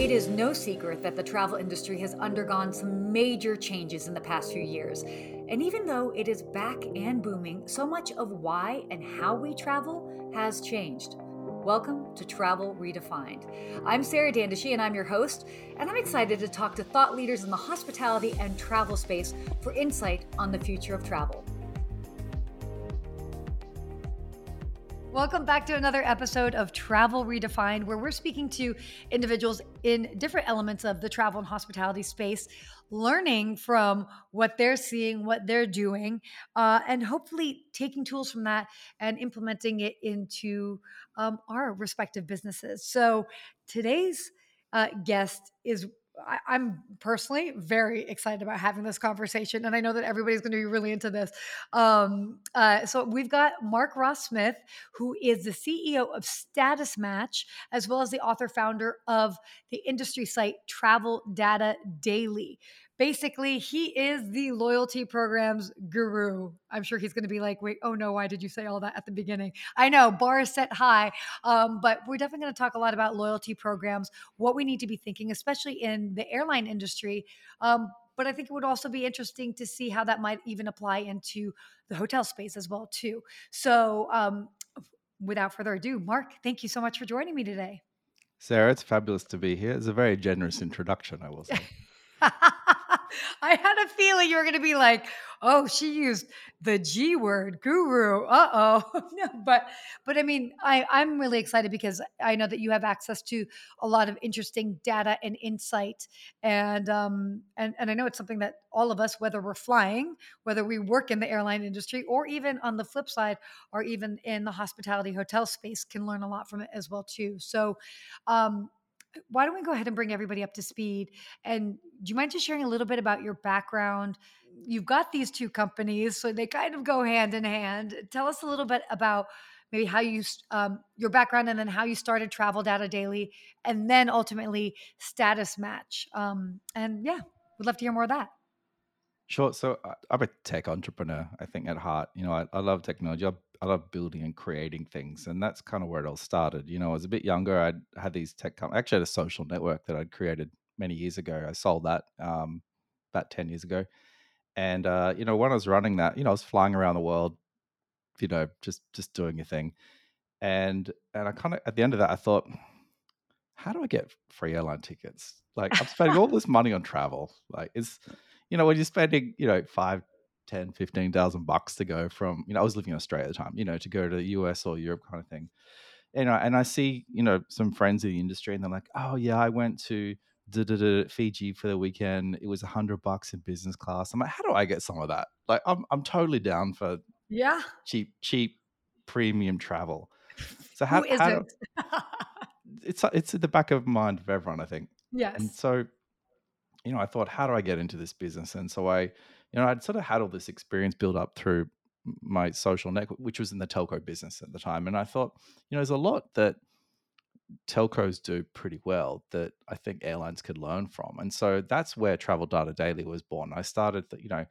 It is no secret that the travel industry has undergone some major changes in the past few years. And even though it is back and booming, so much of why and how we travel has changed. Welcome to Travel Redefined. I'm Sarah Dandashy and I'm your host, and I'm excited to talk to thought leaders in the hospitality and travel space for insight on the future of travel. Welcome back to another episode of Travel Redefined, where we're speaking to individuals in different elements of the travel and hospitality space, learning from what they're seeing, what they're doing, uh, and hopefully taking tools from that and implementing it into um, our respective businesses. So today's uh, guest is I, am personally very excited about having this conversation, and I know that everybody's going to be really into this. Um, uh, so we've got Mark Ross Smith, who is the CEO of Status Match, as well as the author founder of the industry site Travel Data Daily basically he is the loyalty programs guru. I'm sure he's going to be like wait oh no why did you say all that at the beginning? I know bar is set high um, but we're definitely going to talk a lot about loyalty programs what we need to be thinking especially in the airline industry um, but i think it would also be interesting to see how that might even apply into the hotel space as well too. So um, without further ado mark thank you so much for joining me today. Sarah it's fabulous to be here. It's a very generous introduction i will say I had a feeling you were going to be like, "Oh, she used the G word, guru." Uh oh, no, but but I mean, I I'm really excited because I know that you have access to a lot of interesting data and insight, and um and and I know it's something that all of us, whether we're flying, whether we work in the airline industry, or even on the flip side, or even in the hospitality hotel space, can learn a lot from it as well too. So, um, why don't we go ahead and bring everybody up to speed? And do you mind just sharing a little bit about your background? You've got these two companies, so they kind of go hand in hand. Tell us a little bit about maybe how you um, your background and then how you started Travel Data Daily, and then ultimately Status Match. Um, and yeah, we'd love to hear more of that. Sure. So uh, I'm a tech entrepreneur, I think, at heart. You know, I, I love technology. I, I, love building and creating things. And that's kind of where it all started. You know, I was a bit younger. I had these tech companies. Actually, had a social network that I'd created many years ago. I sold that um, about 10 years ago. And, uh, you know, when I was running that, you know, I was flying around the world, you know, just just doing a thing. And and I kind of at the end of that, I thought, how do I get free airline tickets? Like I'm spending all this money on travel. Like it's you know, when you're spending, you know, five, 10, 15,000 bucks to go from, you know, I was living in Australia at the time, you know, to go to the US or Europe kind of thing. You know, and I see, you know, some friends in the industry and they're like, oh, yeah, I went to Fiji for the weekend. It was a hundred bucks in business class. I'm like, how do I get some of that? Like, I'm, I'm totally down for yeah cheap, cheap premium travel. So how, Who how it's it's at the back of mind of everyone, I think. Yes. And so you know, I thought, how do I get into this business? And so I, you know, I'd sort of had all this experience built up through my social network, which was in the telco business at the time. And I thought, you know, there's a lot that telcos do pretty well that I think airlines could learn from. And so that's where Travel Data Daily was born. I started, you know,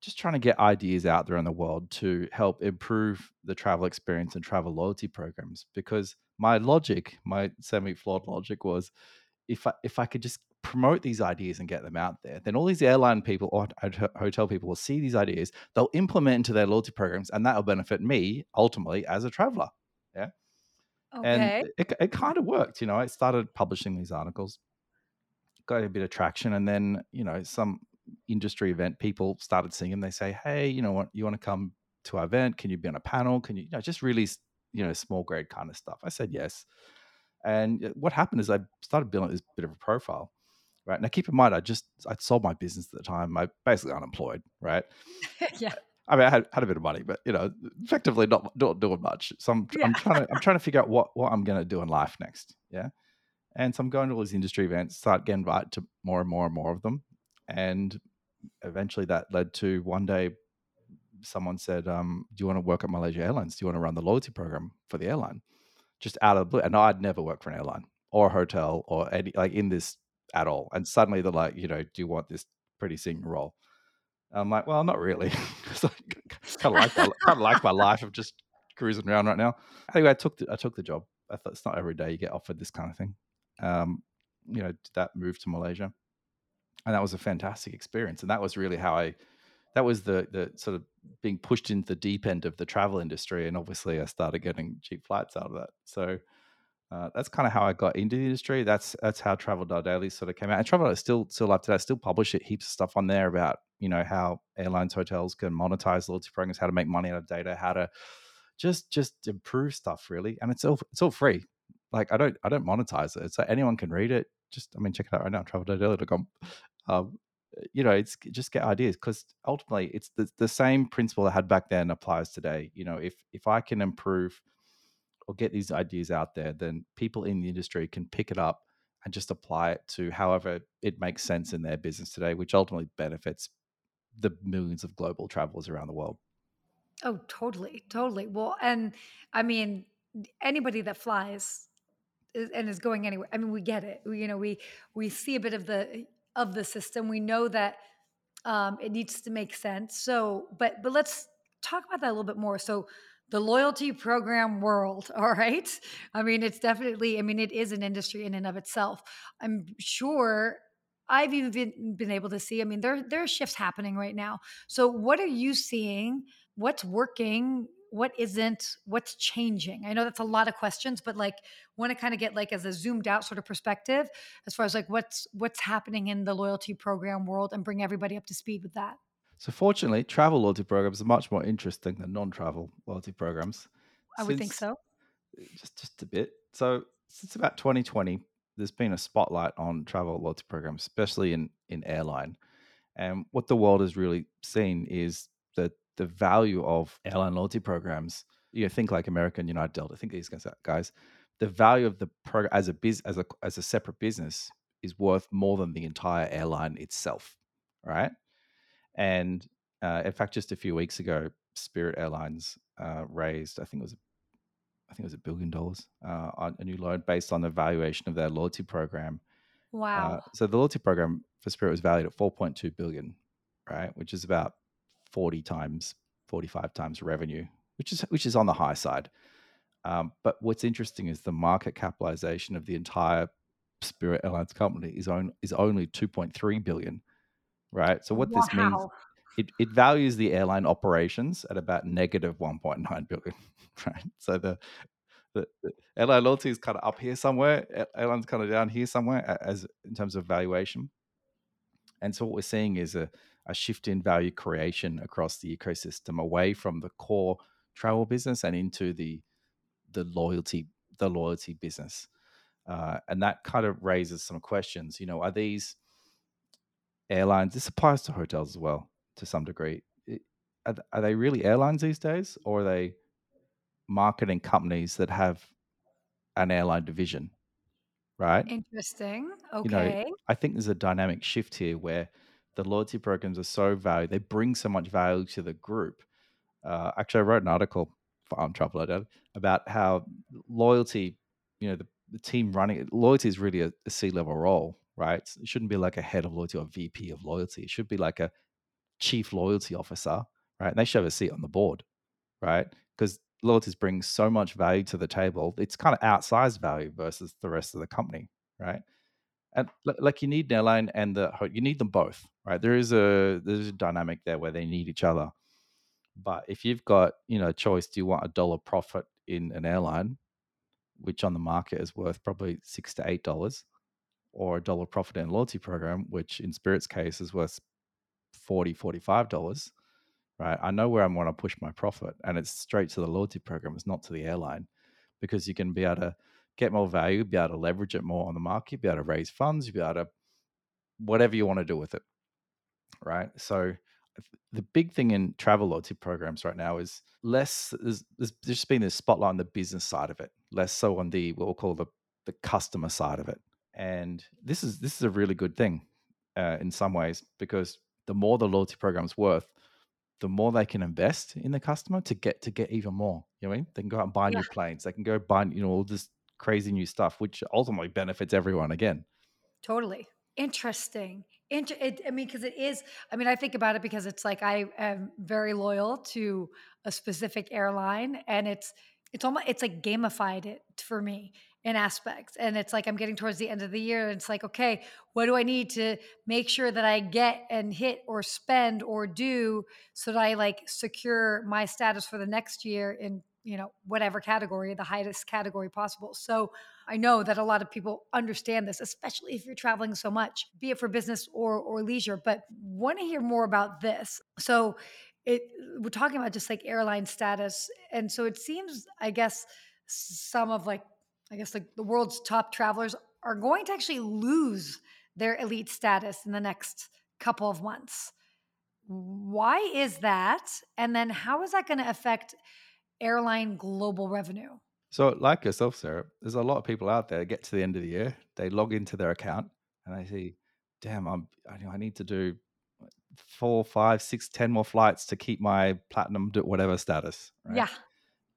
just trying to get ideas out there in the world to help improve the travel experience and travel loyalty programs because my logic, my semi-flawed logic was if I if I could just promote these ideas and get them out there, then all these airline people or hotel people will see these ideas, they'll implement into their loyalty programs, and that'll benefit me ultimately as a traveler. Yeah. Okay. And it, it kind of worked. You know, I started publishing these articles, got a bit of traction, and then, you know, some industry event people started seeing them. They say, hey, you know what, you want to come to our event? Can you be on a panel? Can you, you know, just really, you know, small grade kind of stuff? I said yes. And uh, what happened is I started building this bit of a profile right? Now, keep in mind, I just I sold my business at the time. I basically unemployed, right? yeah. I mean, I had, had a bit of money, but you know, effectively not, not doing much. So I'm, yeah. I'm trying to I'm trying to figure out what what I'm going to do in life next. Yeah, and so I'm going to all these industry events, start getting invited to more and more and more of them, and eventually that led to one day someone said, um, "Do you want to work at Malaysia Airlines? Do you want to run the loyalty program for the airline?" Just out of the blue, and I'd never worked for an airline or a hotel or any like in this at all. And suddenly they're like, you know, do you want this pretty senior role? I'm like, well, not really. I kind of like my, kind of like my life of just cruising around right now. Anyway, I took the, I took the job. I thought it's not every day you get offered this kind of thing. Um, you know, that move to Malaysia, and that was a fantastic experience. And that was really how I, that was the the sort of being pushed into the deep end of the travel industry, and obviously I started getting cheap flights out of that. So. Uh, that's kind of how I got into the industry. That's that's how Travel Daily sort of came out. And Travel still still up to that. Still publish it. Heaps of stuff on there about you know how airlines, hotels can monetize loyalty programs, how to make money out of data, how to just just improve stuff really. And it's all it's all free like I don't I don't monetize it. So anyone can read it. Just I mean, check it out right now, traveldaily.com. Um, you know, it's just get ideas because ultimately it's the, the same principle I had back then applies today. You know, if if I can improve or get these ideas out there, then people in the industry can pick it up and just apply it to however it makes sense in their business today, which ultimately benefits the millions of global travelers around the world. Oh, totally, totally. Well, and I mean, anybody that flies and is going anywhere. I mean, we get it. We, you know, we we see a bit of the of the system. We know that um, it needs to make sense. So, but but let's talk about that a little bit more. So, the loyalty program world, all right. I mean, it's definitely. I mean, it is an industry in and of itself. I'm sure. I've even been, been able to see. I mean, there there are shifts happening right now. So, what are you seeing? What's working? what isn't what's changing i know that's a lot of questions but like want to kind of get like as a zoomed out sort of perspective as far as like what's what's happening in the loyalty program world and bring everybody up to speed with that so fortunately travel loyalty programs are much more interesting than non-travel loyalty programs i would think so. Uh, just just a bit. So since about 2020 there's been a spotlight on travel loyalty programs especially in in airline. And what the world has really seen is that the value of airline loyalty programs, you know, think like American, United, Delta, think these guys, the value of the program as a biz as a as a separate business is worth more than the entire airline itself, right? And uh, in fact, just a few weeks ago, Spirit Airlines uh, raised, I think it was, I think it was a billion dollars uh, on a new loan based on the valuation of their loyalty program. Uh, wow! so the loyalty program for Spirit was valued at 4.2 billion, right? Which is about 40 times, 45 times revenue, which is which is on the high side. Um, but what's interesting is the market capitalization of the entire Spirit Airlines company is on is only 2.3 billion, right? So what wow. this means, it, it values the airline operations at about negative 1.9 billion, right? So the the, the airline loyalty is kind of up here somewhere, airlines kind of down here somewhere as in terms of valuation. And so what we're seeing is a a shift in value creation across the ecosystem away from the core travel business and into the the loyalty the loyalty business uh, and that kind of raises some questions you know are these airlines this applies to hotels as well to some degree are, are they really airlines these days or are they marketing companies that have an airline division right interesting okay you know, i think there's a dynamic shift here where the loyalty programs are so valuable. They bring so much value to the group. Uh, actually, I wrote an article on Travel about how loyalty, you know, the, the team running loyalty is really a, a, a C level role, right? It shouldn't be like a head of loyalty or VP of loyalty. It should be like a chief loyalty officer, right? And they should have a seat on the board, right? Because loyalties bring so much value to the table. It's kind of outsized value versus the rest of the company, right? and like you need an airline and the you need them both, right? There is a there's a dynamic there where they need each other. But if you've got you know a choice, do you want a dollar profit in an airline, which on the market is worth probably six to eight dollars, or a dollar profit in a loyalty program, which in Spirit's case is worth 40 45 dollars right i know where i want to push my profit and it's straight to the loyalty program it's not to the airline because you can be able to get more value, be able to leverage it more on the market, be able to raise funds, be able to whatever you want to do with it. Right. So the big thing in travel loyalty programs right now is less there's, there's just been this spotlight on the business side of it, less so on the what we'll call the the customer side of it. And this is this is a really good thing uh, in some ways because the more the loyalty program's worth, the more they can invest in the customer to get to get even more. You know, what I mean? they can go out and buy yeah. new planes. They can go buy you know all this crazy new stuff, which ultimately benefits everyone again. Totally. Interesting. Inter- it, I mean, because it is, I mean, I think about it because it's like I am very loyal to a specific airline and it's, it's almost it's like gamified it for me in aspects and it's like i'm getting towards the end of the year and it's like okay what do i need to make sure that i get and hit or spend or do so that i like secure my status for the next year in you know whatever category the highest category possible? So i know that a lot of people understand this especially if you're traveling so much be it for business or or leisure but want to hear more about this. So it we're talking about just like airline status and so it seems i guess some of like i guess like the world's top travelers are going to actually lose their elite status in the next couple of months why is that and then how is that going to affect airline global revenue So, like yourself, Sarah, there's a lot of people out there get to the end of the year, they log into their account, and they see, "Damn, I'm I, need to do four, five, six, ten more flights to keep my platinum whatever status." Right? yeah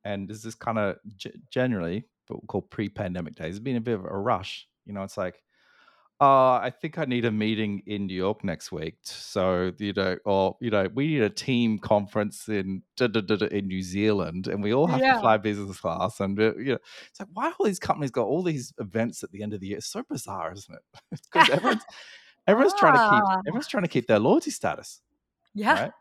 And this kind of g- generally what we call pre-pandemic days. It's been a bit of a rush. You know, it's like, uh, I think I need a meeting in New York next week. So, you know, or, you know, we need a team conference in da, da, da, da, in New Zealand and we all have to fly business class. And, uh, you know, it's like, why all these companies got all these events at the end of the year? It's so bizarre, isn't it? Because everyone's, everyone's trying to keep, Ah. everyone's trying to keep their loyalty status. yeah Right.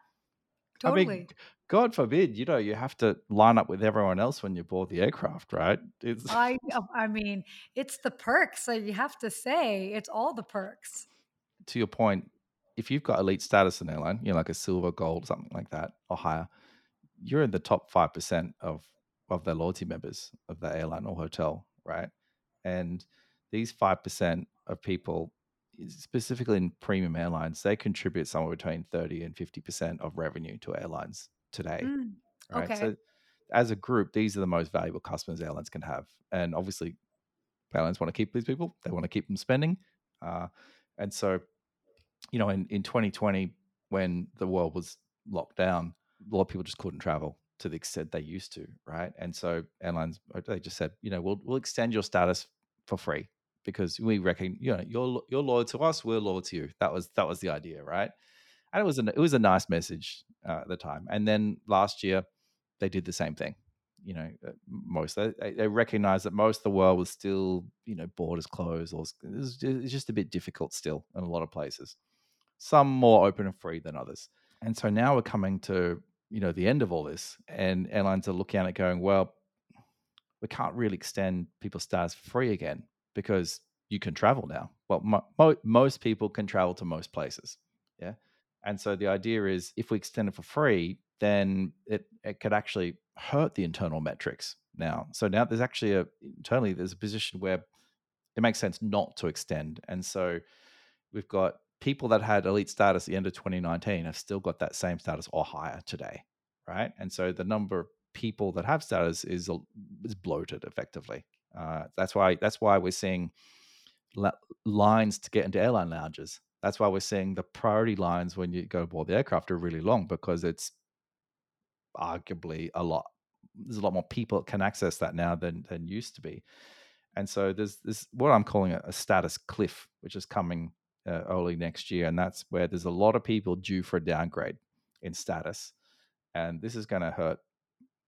Totally I mean, God forbid, you know, you have to line up with everyone else when you board the aircraft, right? It's, I uh, I mean, it's the perks. So you have to say it's all the perks. to your point, if you've got elite status in airline, you know, like a silver, gold, something like that, or higher, you're in the top five percent of of their loyalty members of the airline or hotel, right? And these five percent of people, specifically in premium airlines, they contribute somewhere between thirty and fifty percent of revenue to airlines today, Mm, right? okay. So, as a group, these are the most valuable customers airlines can have, and obviously, airlines want to keep these people. They want to keep them spending, uh, and so you know, in, in 2020, when the world was locked down, a lot of people just couldn't travel to the extent they used to, right? And so airlines, they just said, you know, we'll we'll extend your status for free because we reckon, you know, you're you're loyal to us, we're loyal to you. That was that was the idea, right? And it was an it was a nice message uh, at the time. And then last year, they did the same thing. You know, uh, most they, they- recognized that most of the world was still, you know, borders closed, or it it's just a bit difficult still in a lot of places some more open and free than others. And so now we're coming to, you know, the end of all this and airlines are looking at it going, well, we can't really extend people's status free again because you can travel now. Well, mo- mo- most people can travel to most places. Yeah. And so the idea is if we extend it for free, then it, it could actually hurt the internal metrics now. So now there's actually a internally there's a position where it makes sense not to extend. And so we've got people that had elite status at the end of 2019 have still got that same status or higher today, right? And so the number of people that have status is is bloated effectively. Uh, that's why that's why we're seeing la- lines to get into airline lounges. That's why we're seeing the priority lines when you go aboard the aircraft are really long because it's arguably a lot. There's a lot more people can access that now than than used to be. And so there's this what I'm calling a, a status cliff, which is coming uh, early next year, and that's where there's a lot of people due for a downgrade in status, and this is going to hurt.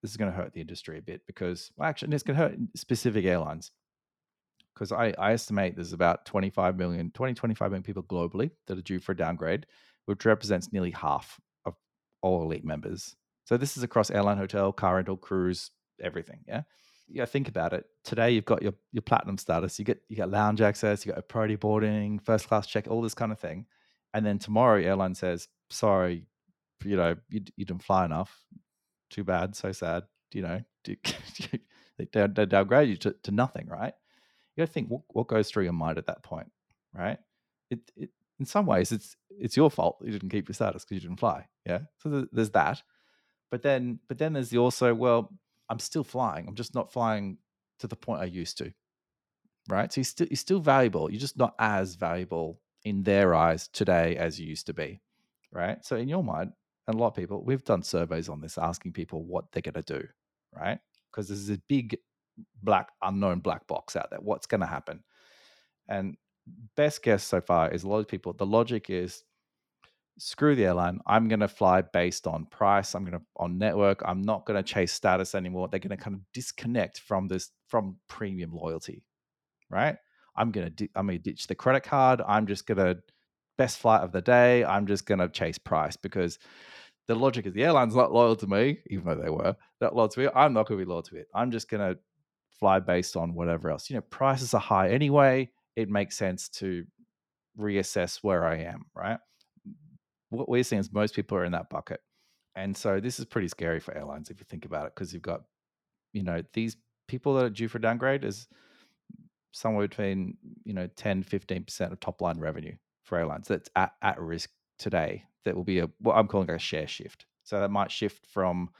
This is going to hurt the industry a bit because, well, actually, it's going to hurt specific airlines because I, I estimate there's about 25 million, 20, 25 million people globally that are due for a downgrade, which represents nearly half of all elite members. So this is across airline, hotel, car rental, cruise, everything. Yeah yeah, think about it. Today you've got your your platinum status. You get you get lounge access. You got a priority boarding, first class check, all this kind of thing. And then tomorrow, airline says, "Sorry, you know, you, you didn't fly enough. Too bad. So sad. You know, they, downgrade you to, to nothing, right? You got to think what, what goes through your mind at that point, right? It, it in some ways it's it's your fault you didn't keep your status because you didn't fly. Yeah, so th- there's that. But then but then there's the also well I'm still flying. I'm just not flying to the point I used to. Right. So you're still you're still valuable. You're just not as valuable in their eyes today as you used to be. Right. So in your mind, and a lot of people, we've done surveys on this asking people what they're gonna do, right? Because there's a big black unknown black box out there. What's gonna happen? And best guess so far is a lot of people, the logic is screw the airline. I'm going to fly based on price. I'm going to on network. I'm not going to chase status anymore. They're going to kind of disconnect from this from premium loyalty, right? I'm going to di- I'm going to ditch the credit card. I'm just going to best flight of the day. I'm just going to chase price because the logic is the airline's not loyal to me, even though they were not loyal to me. I'm not going to be loyal to it. I'm just going to fly based on whatever else. You know, prices are high anyway. It makes sense to reassess where I am, right? What we're seeing is most people are in that bucket. And so this is pretty scary for airlines if you think about it, because you've got, you know, these people that are due for downgrade is somewhere between, you know, 10, 15% of top line revenue for airlines that's at, at risk today. That will be a what I'm calling a share shift. So that might shift from,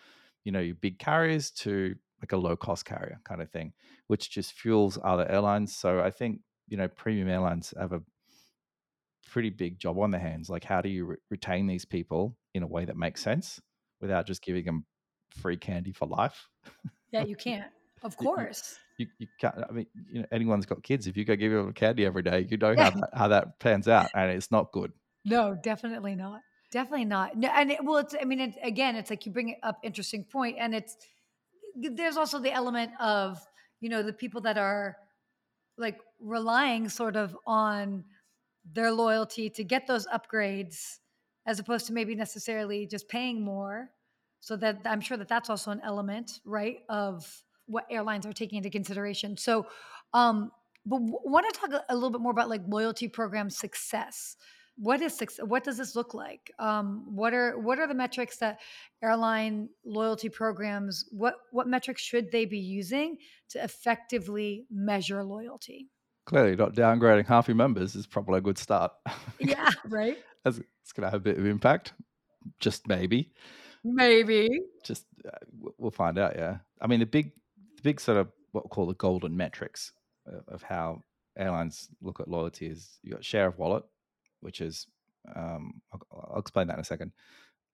you know, your big carriers to like a low cost carrier kind of thing, which just fuels other airlines. So I think, you know, premium airlines have a pretty big job on their hands. Like, how do you re- retain these people in a way that makes sense without just giving them free candy for life? Yeah, you can't. Of course. You, you, can't. I mean, you know, anyone's got kids. If you go give them candy every day, you know how that, how that pans out, and it's not good. No, definitely not. Definitely not. No, and it, well, it's. I mean, it's again, it's like you bring up interesting point, and it's there's also the element of you know the people that are like relying sort of on their loyalty to get those upgrades as opposed to maybe necessarily just paying more so that i'm sure that that's also an element right of what airlines are taking into consideration. So um but w- want to talk a, little bit more about like loyalty program success. What is success what does this look like? Um what are what are the metrics that airline loyalty programs what what metrics should they be using to effectively measure loyalty? Clearly, not downgrading half your members is probably a good start. yeah right? That's- it's going to have a bit of impact, just maybe. maybe. Just uh, we'll find out. Yeah, I mean the big, the big sort of what we call the golden metrics uh, of how airlines look at loyalty is you got share of wallet, which is um, I'll, I'll explain that in a second.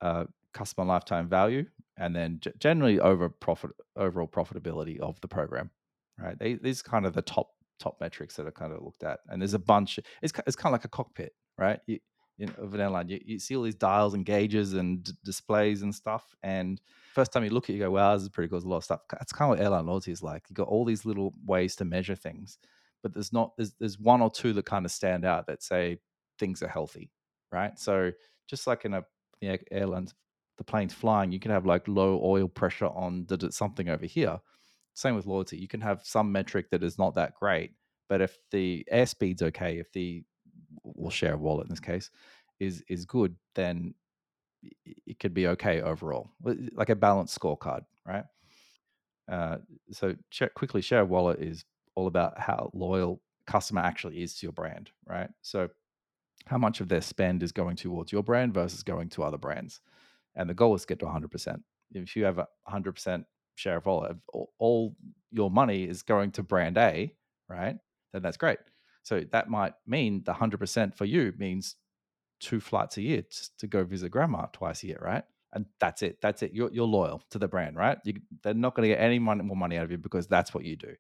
Uh, customer lifetime value, and then g- generally over profit overall profitability of the program. Right, they, these are kind of the top top metrics that are kind of looked at, and there's a bunch. It's it's kind of like a cockpit, right? You, you know, of an airline, you, you see all these dials and gauges and d- displays and stuff, and first time you look at it, you go, "Wow, this is pretty cool." There's a lot of stuff. That's kind of what airline loyalty is like. You've got all these little ways to measure things, but there's not there's there's one or two that kind of stand out that say things are healthy, right? So just like in a the air- airlines, the plane's flying, you can have like low oil pressure on the- something over here. Same with loyalty. You can have some metric that is not that great, but if the airspeed's okay, if the we'll share a wallet in this case is is good, then it could be okay overall, like a balanced scorecard, right? Uh, so share, quickly, share wallet is all about how loyal customer actually is to your brand, right? So how much of their spend is going towards your brand versus going to other brands, and the goal is to get to 100%. If you have a 100% share of wallet, all, all your money is going to brand A, right? Then that's great. So that might mean the 100% for you means two flights a year to go visit grandma twice a year, right? And that's it. That's it. You're, you're loyal to the brand, right? You, they're not going to get any money, more money out of you because that's what you do,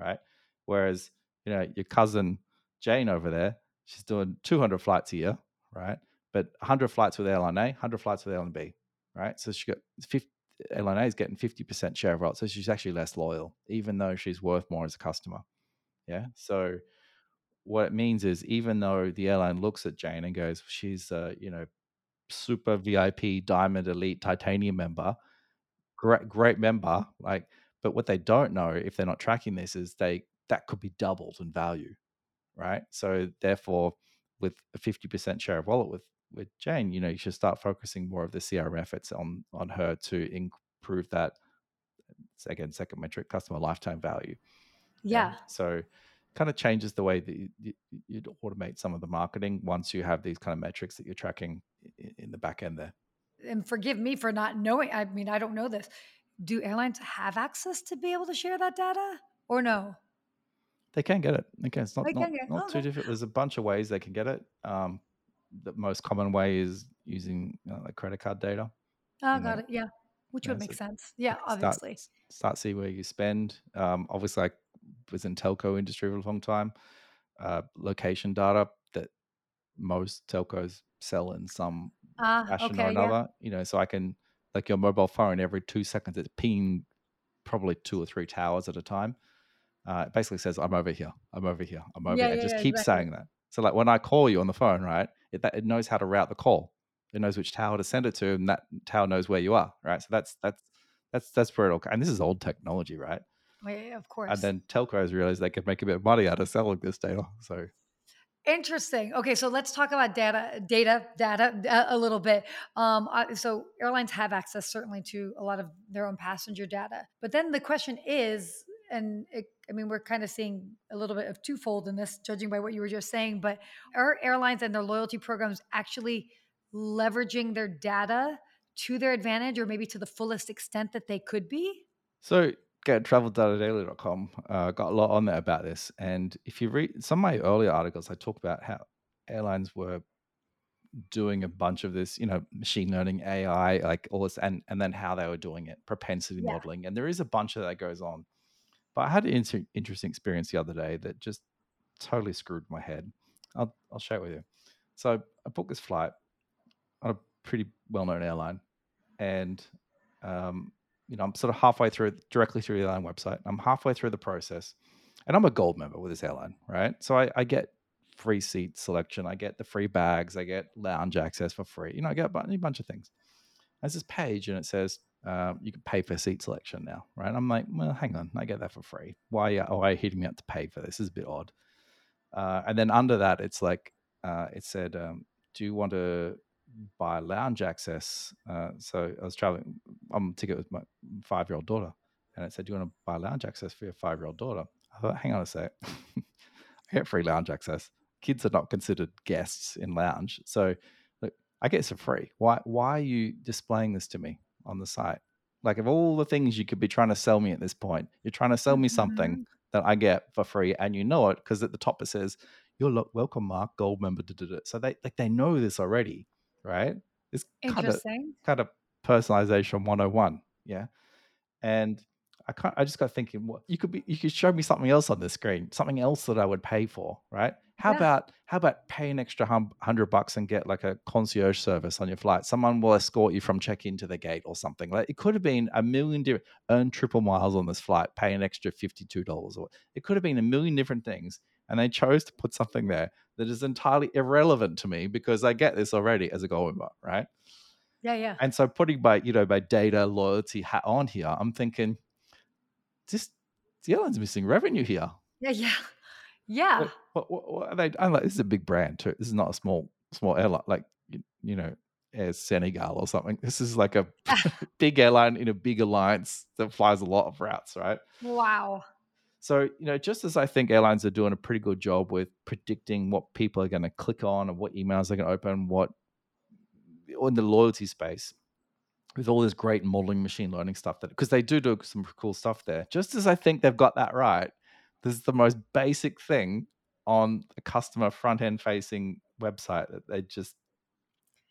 right? Whereas, you know, your cousin Jane over there, she's doing 200 flights a year, right? But 100 flights with airline A, 100 flights with airline B, right? So she got 50, airline A is getting 50% share of wallet. So she's actually less loyal, even though she's worth more as a customer. Yeah. So what it means is even though the airline looks at Jane and goes, she's a, you know, super VIP diamond elite titanium member, great great member, like, but what they don't know if they're not tracking this is they that could be doubled in value, right? So therefore, with a 50% share of wallet with with Jane, you know, you should start focusing more of the CRM efforts on on her to improve that again second metric customer lifetime value yeah so kind of changes the way that you, you'd automate some of the marketing once you have these kind of metrics that you're tracking in, the back end there. and forgive me for not knowing i mean i don't know this do airlines have access to be able to share that data or no They can get it. Okay, it's not They not, not too okay. difficult. There's a bunch of ways they can get it. Um, the most common way is using you know, like credit card data. oh You know, got it yeah which would make so sense yeah obviously start see where you spend. Um, obviously, I was in telco industry for a long time. Uh, location data that most telcos sell in some Ah, fashion or okay, yeah. another. You know, so I can like your mobile phone every two seconds it's pinging probably two or three towers at a time. Uh, it basically says, "I'm over here. I'm over here. I'm over Yeah, here." It yeah, just yeah, keeps exactly. saying that. So like when I call you on the phone, right? It that it knows how to route the call. It knows which tower to send it to, and that tower knows where you are, right? So that's that's that's that's where it all. And this is old technology, right? Of And then telcos realized they could make a bit of money out of selling this data. So Interesting. Okay, so let's talk about data, data, data uh, a little bit. Um, so airlines have access certainly to a lot of their own passenger data, but then the question is, and it, I mean, we're kind of seeing a little bit of twofold in this, judging by what you were just saying. But are airlines and their loyalty programs actually leveraging their data to their advantage, or maybe to the fullest extent that they could be? So get traveldatadaily.com uh, got a lot on there about this. And if you read some of my earlier articles, I talk about how airlines were doing a bunch of this, you know, machine learning, AI, like all this, and and then how they were doing it, propensity Yeah. modeling, and there is a bunch of that goes on. But I had an inter- interesting experience the other day that just totally screwed my head. I'll I'll share it with you. So I booked this flight on a pretty well-known airline, and um, you know, I'm sort of halfway through directly through the airline website. I'm halfway through the process, and I'm a gold member with this airline, right? So I, I get free seat selection, I get the free bags, I get lounge access for free. You know, I get a bunch, of things. There's this page, and it says um, you can pay for seat selection now, right? I'm like, well, hang on, I get that for free. Why, uh, why are you hitting me up to pay for this? this is a bit odd. Uh, and then under that, it's like uh, it said, um, do you want to buy lounge access. Uh, so I was traveling on a ticket with my five year old daughter, and it said, "Do you want to buy lounge access for your five year old daughter?" I thought, "Hang on a sec, I get free lounge access. Kids are not considered guests in lounge, so look, I get for free. Why? Why are you displaying this to me on the site? Like, of all the things you could be trying to sell me at this point, you're trying to sell me something." Mhm. That I get for free, and you know it because at the top it says, "You're welcome, Mark, gold member." da, da, da." So they like they know this already, right? It's kind of kind of personalization 101. Yeah. And I can't I just got thinking, what you could be you could show me something else on the screen, something else that I would pay for, right? How Yeah. about how about pay an extra hundred bucks and get like a concierge service on your flight? Someone will escort you from check in to the gate or something. Like it could have been a million different earn triple miles on this flight, pay an extra fifty-two dollars, or it could have been a million different things. And they chose to put something there that is entirely irrelevant to me because I get this already as a gold member, right? Yeah. Yeah. And so putting my, you know, my data loyalty hat on here, I'm thinking, this the airline's missing revenue here. Yeah. Yeah. Yeah. What, what, what are they? I'm like, this is a big brand too. This is not a small small airline like you, you know Air Senegal or something. This is like a big airline in a big alliance that flies a lot of routes, right? Wow. So you know, just as I think airlines are doing a pretty good job with predicting what people are going to click on and what emails they're going to open, what in the loyalty space with all this great modeling machine learning stuff that because they do do some cool stuff there. Just as I think they've got that right, this is the most basic thing on a customer front end facing website that they just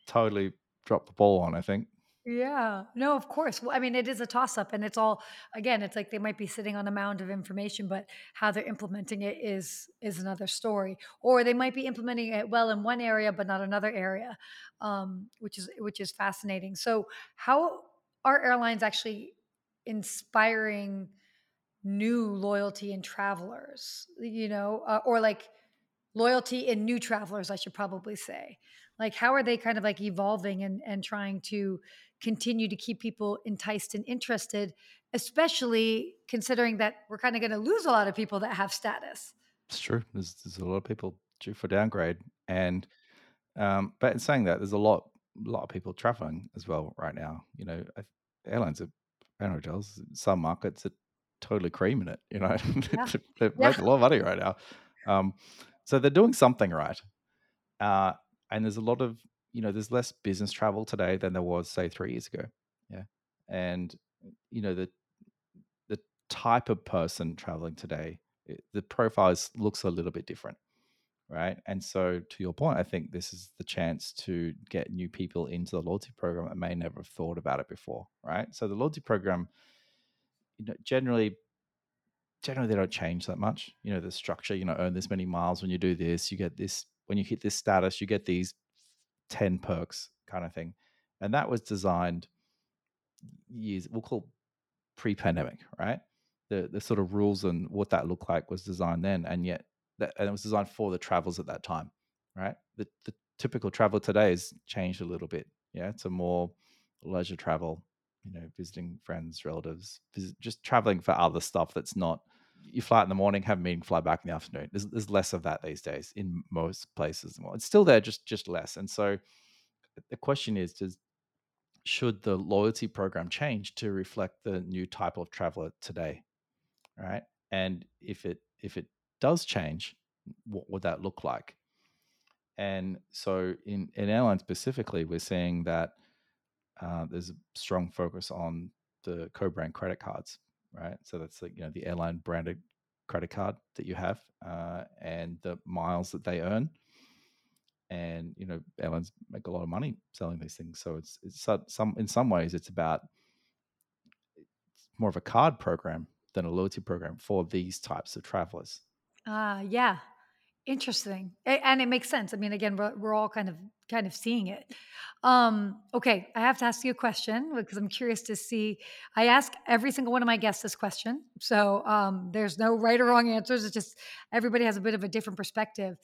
totally dropped the ball on. I think. Yeah. No, of course. Well, I mean, it is a toss up and it's all again, it's like they might be sitting on a mound of information, but how they're implementing it is is another story. Or they might be implementing it well in one area but not another area. Um, which is which is fascinating. So, how are airlines actually inspiring new loyalty in travelers, you know, uh, or like loyalty in new travelers, I should probably say. Like, how are they kind of like evolving and, and trying to continue to keep people enticed and interested, especially considering that we're kind of going to lose a lot of people that have status? It's true. There's, there's a lot of people due for downgrade, and um, but in saying that, there's a lot, a lot of people traveling as well right now. You know, airlines are and hotels. Some markets are totally creaming it. You know, Yeah. they're Yeah. making a lot of money right now. Um, so they're doing something right. Uh, and there's a lot of you know, there's less business travel today than there was say three years ago. Yeah, and you know the the type of person traveling today, it, the profile looks a little bit different right? And so, to your point, I think this is the chance to get new people into the loyalty program that may never have thought about it before, right? So, the loyalty program, you know, generally, generally they don't change that much. You know, the structure, you know, earn this many miles when you do this, you get this when you hit this status, you get these ten perks. kind of thing. And that was designed years, we'll call pre pandemic, right? The, the sort of rules and what that looked like was designed then. And yet, that, and it was designed for the travels at that time, right? The, the typical travel today has changed a little bit. Yeah. It's a more leisure travel, you know, visiting friends, relatives, visit, just traveling for other stuff that's not you fly out in the morning, have a meeting, fly back in the afternoon. There's, there's less of that these days in most places. It's still there, just just less. And so the question is, does should the loyalty program change to reflect the new type of traveler today, right? And if it if it does change, what would that look like? And so in in airlines specifically, we're seeing that uh, there's a strong focus on the co-brand credit cards right? So that's like you know the airline branded credit card that you have uh, and the miles that they earn. And you know airlines make a lot of money selling these things, so it's it's some in some ways it's about it's more of a card program than a loyalty program for these types of travelers. Ah, uh, yeah, Interesting. And it makes sense. I mean, again, we're, we're all kind of kind of seeing it. Um, okay, I have to ask you a question because I'm curious to see. I ask every single one of my guests this question, so um, there's no right or wrong answers. It's just everybody has a bit of a different perspective.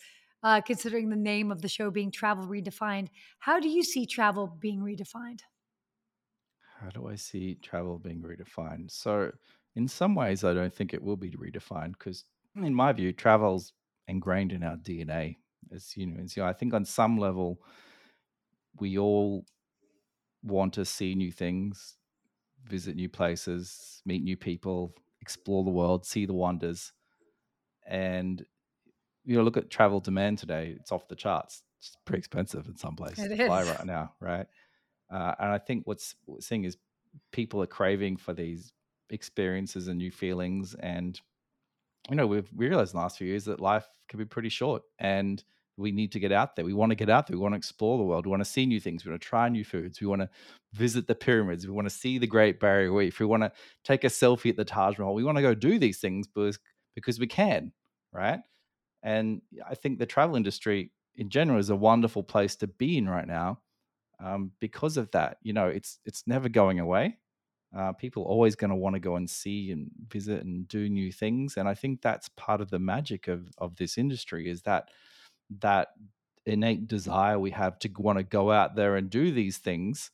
Uh, considering the name of the show being Travel Redefined, how do you see travel being redefined? How do I see travel being redefined? So, in some ways, I don't think it will be redefined because, in my view, travel's ingrained in our DNA as humans. You know, I think on some level, we all want to see new things, visit new places, meet new people, explore the world, see the wonders. And you know, look at travel demand today; it's off the charts. It's pretty expensive in some places to fly right now, right? Uh, and I think what's, what's seeing is people are craving for these experiences and new feelings, and you know, we've realized in the last few years that life can be pretty short and we need to get out there. We want to get out there. We want to explore the world. We want to see new things. We want to try new foods. We want to visit the pyramids. We want to see the Great Barrier Reef. We want to take a selfie at the Taj Mahal. We want to go do these things because, because we can, right? And I think the travel industry in general is a wonderful place to be in right now um, because of that. You know, it's it's never going away uh, people always going to want to go and see and visit and do new things and i think that's part of the magic of of this industry is that that innate desire we have to want to go out there and do these things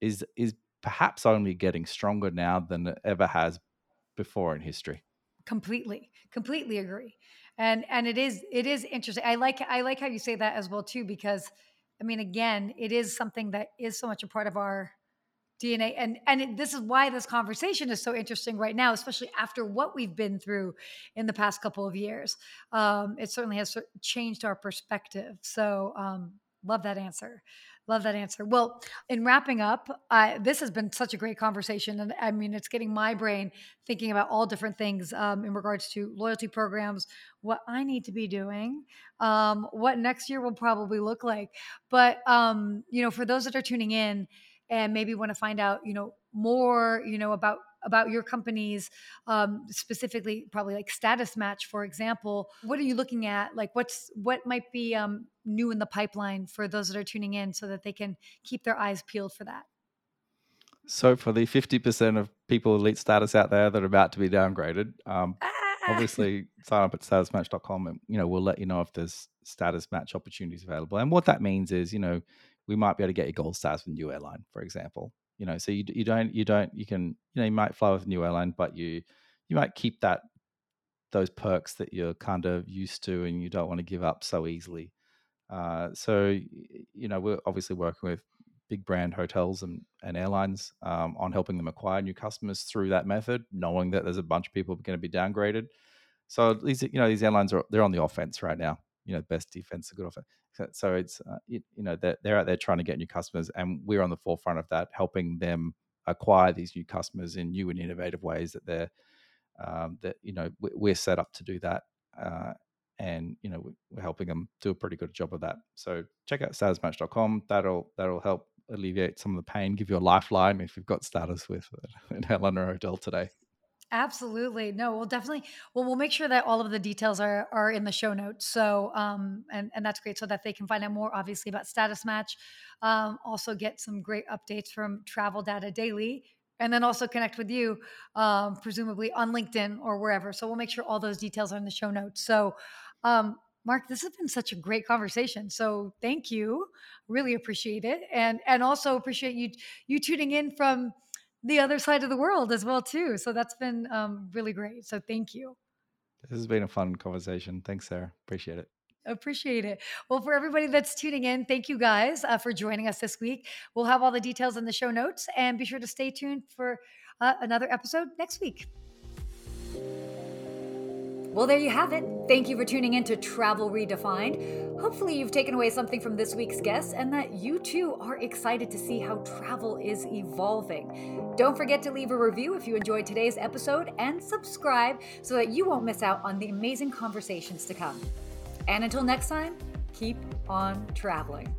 is is perhaps only getting stronger now than it ever has before in history. Completely completely agree and and it is it is interesting i like i like how you say that as well too because i mean again it is something that is so much a part of our DNA. And and it, this is why this conversation is so interesting right now, especially after what we've been through in the past couple of years. Um, it certainly has changed our perspective. So um, love that answer. Love that answer. Well, in wrapping up, this has been such a great conversation. And I mean, it's getting my brain thinking about all different things um, in regards to loyalty programs, what I need to be doing, um, what next year will probably look like. But, um, you know, for those that are tuning in, and maybe want to find out, you know, more, you know, about about your companies um, specifically probably like status match for example. What are you looking at? Like what's what might be um, new in the pipeline for those that are tuning in so that they can keep their eyes peeled for that? So for the 50% of people elite status out there that are about to be downgraded um, ah! obviously sign up at statusmatch.com and you know we'll let you know if there's status match opportunities available. And what that means is you know we might be able to get you gold stars with new airline, for example. You know, so you you don't you don't you can you know you might fly with new airline, but you you might keep that those perks that you're kind of used to and you don't want to give up so easily. Uh, so you know we're obviously working with big brand hotels and, and airlines um, on helping them acquire new customers through that method, knowing that there's a bunch of people going to be downgraded. So these you know these airlines are they're on the offense right now. You know, best defense, a good offense. So it's uh, you, you know they're, they're out there trying to get new customers, and we're on the forefront of that, helping them acquire these new customers in new and innovative ways that they're um, that you know we're set up to do that. Uh, and you know we're helping them do a pretty good job of that. So check out statusmatch.com. That'll that'll help alleviate some of the pain, give you a lifeline if you've got status with an or hotel today. Absolutely. No, we'll definitely well we'll make sure that all of the details are are in the show notes. So um and and that's great so that they can find out more obviously about status match. Um also get some great updates from Travel Data Daily and then also connect with you um presumably on LinkedIn or wherever. So we'll make sure all those details are in the show notes. So um Mark, this has been such a great conversation. So thank you. Really appreciate it. And and also appreciate you you tuning in from the other side of the world as well too. So that's been um, really great. So thank you. This has been a fun conversation. Thanks, Sarah. Appreciate it. Appreciate it. Well, for everybody that's tuning in, thank you guys uh, for joining us this week. We'll have all the details in the show notes and be sure to stay tuned for uh, another episode next week. Well, there you have it. Thank you for tuning in to Travel Redefined. Hopefully, you've taken away something from this week's guest and that you too are excited to see how travel is evolving. Don't forget to leave a review if you enjoyed today's episode and subscribe so that you won't miss out on the amazing conversations to come. And until next time, keep on traveling.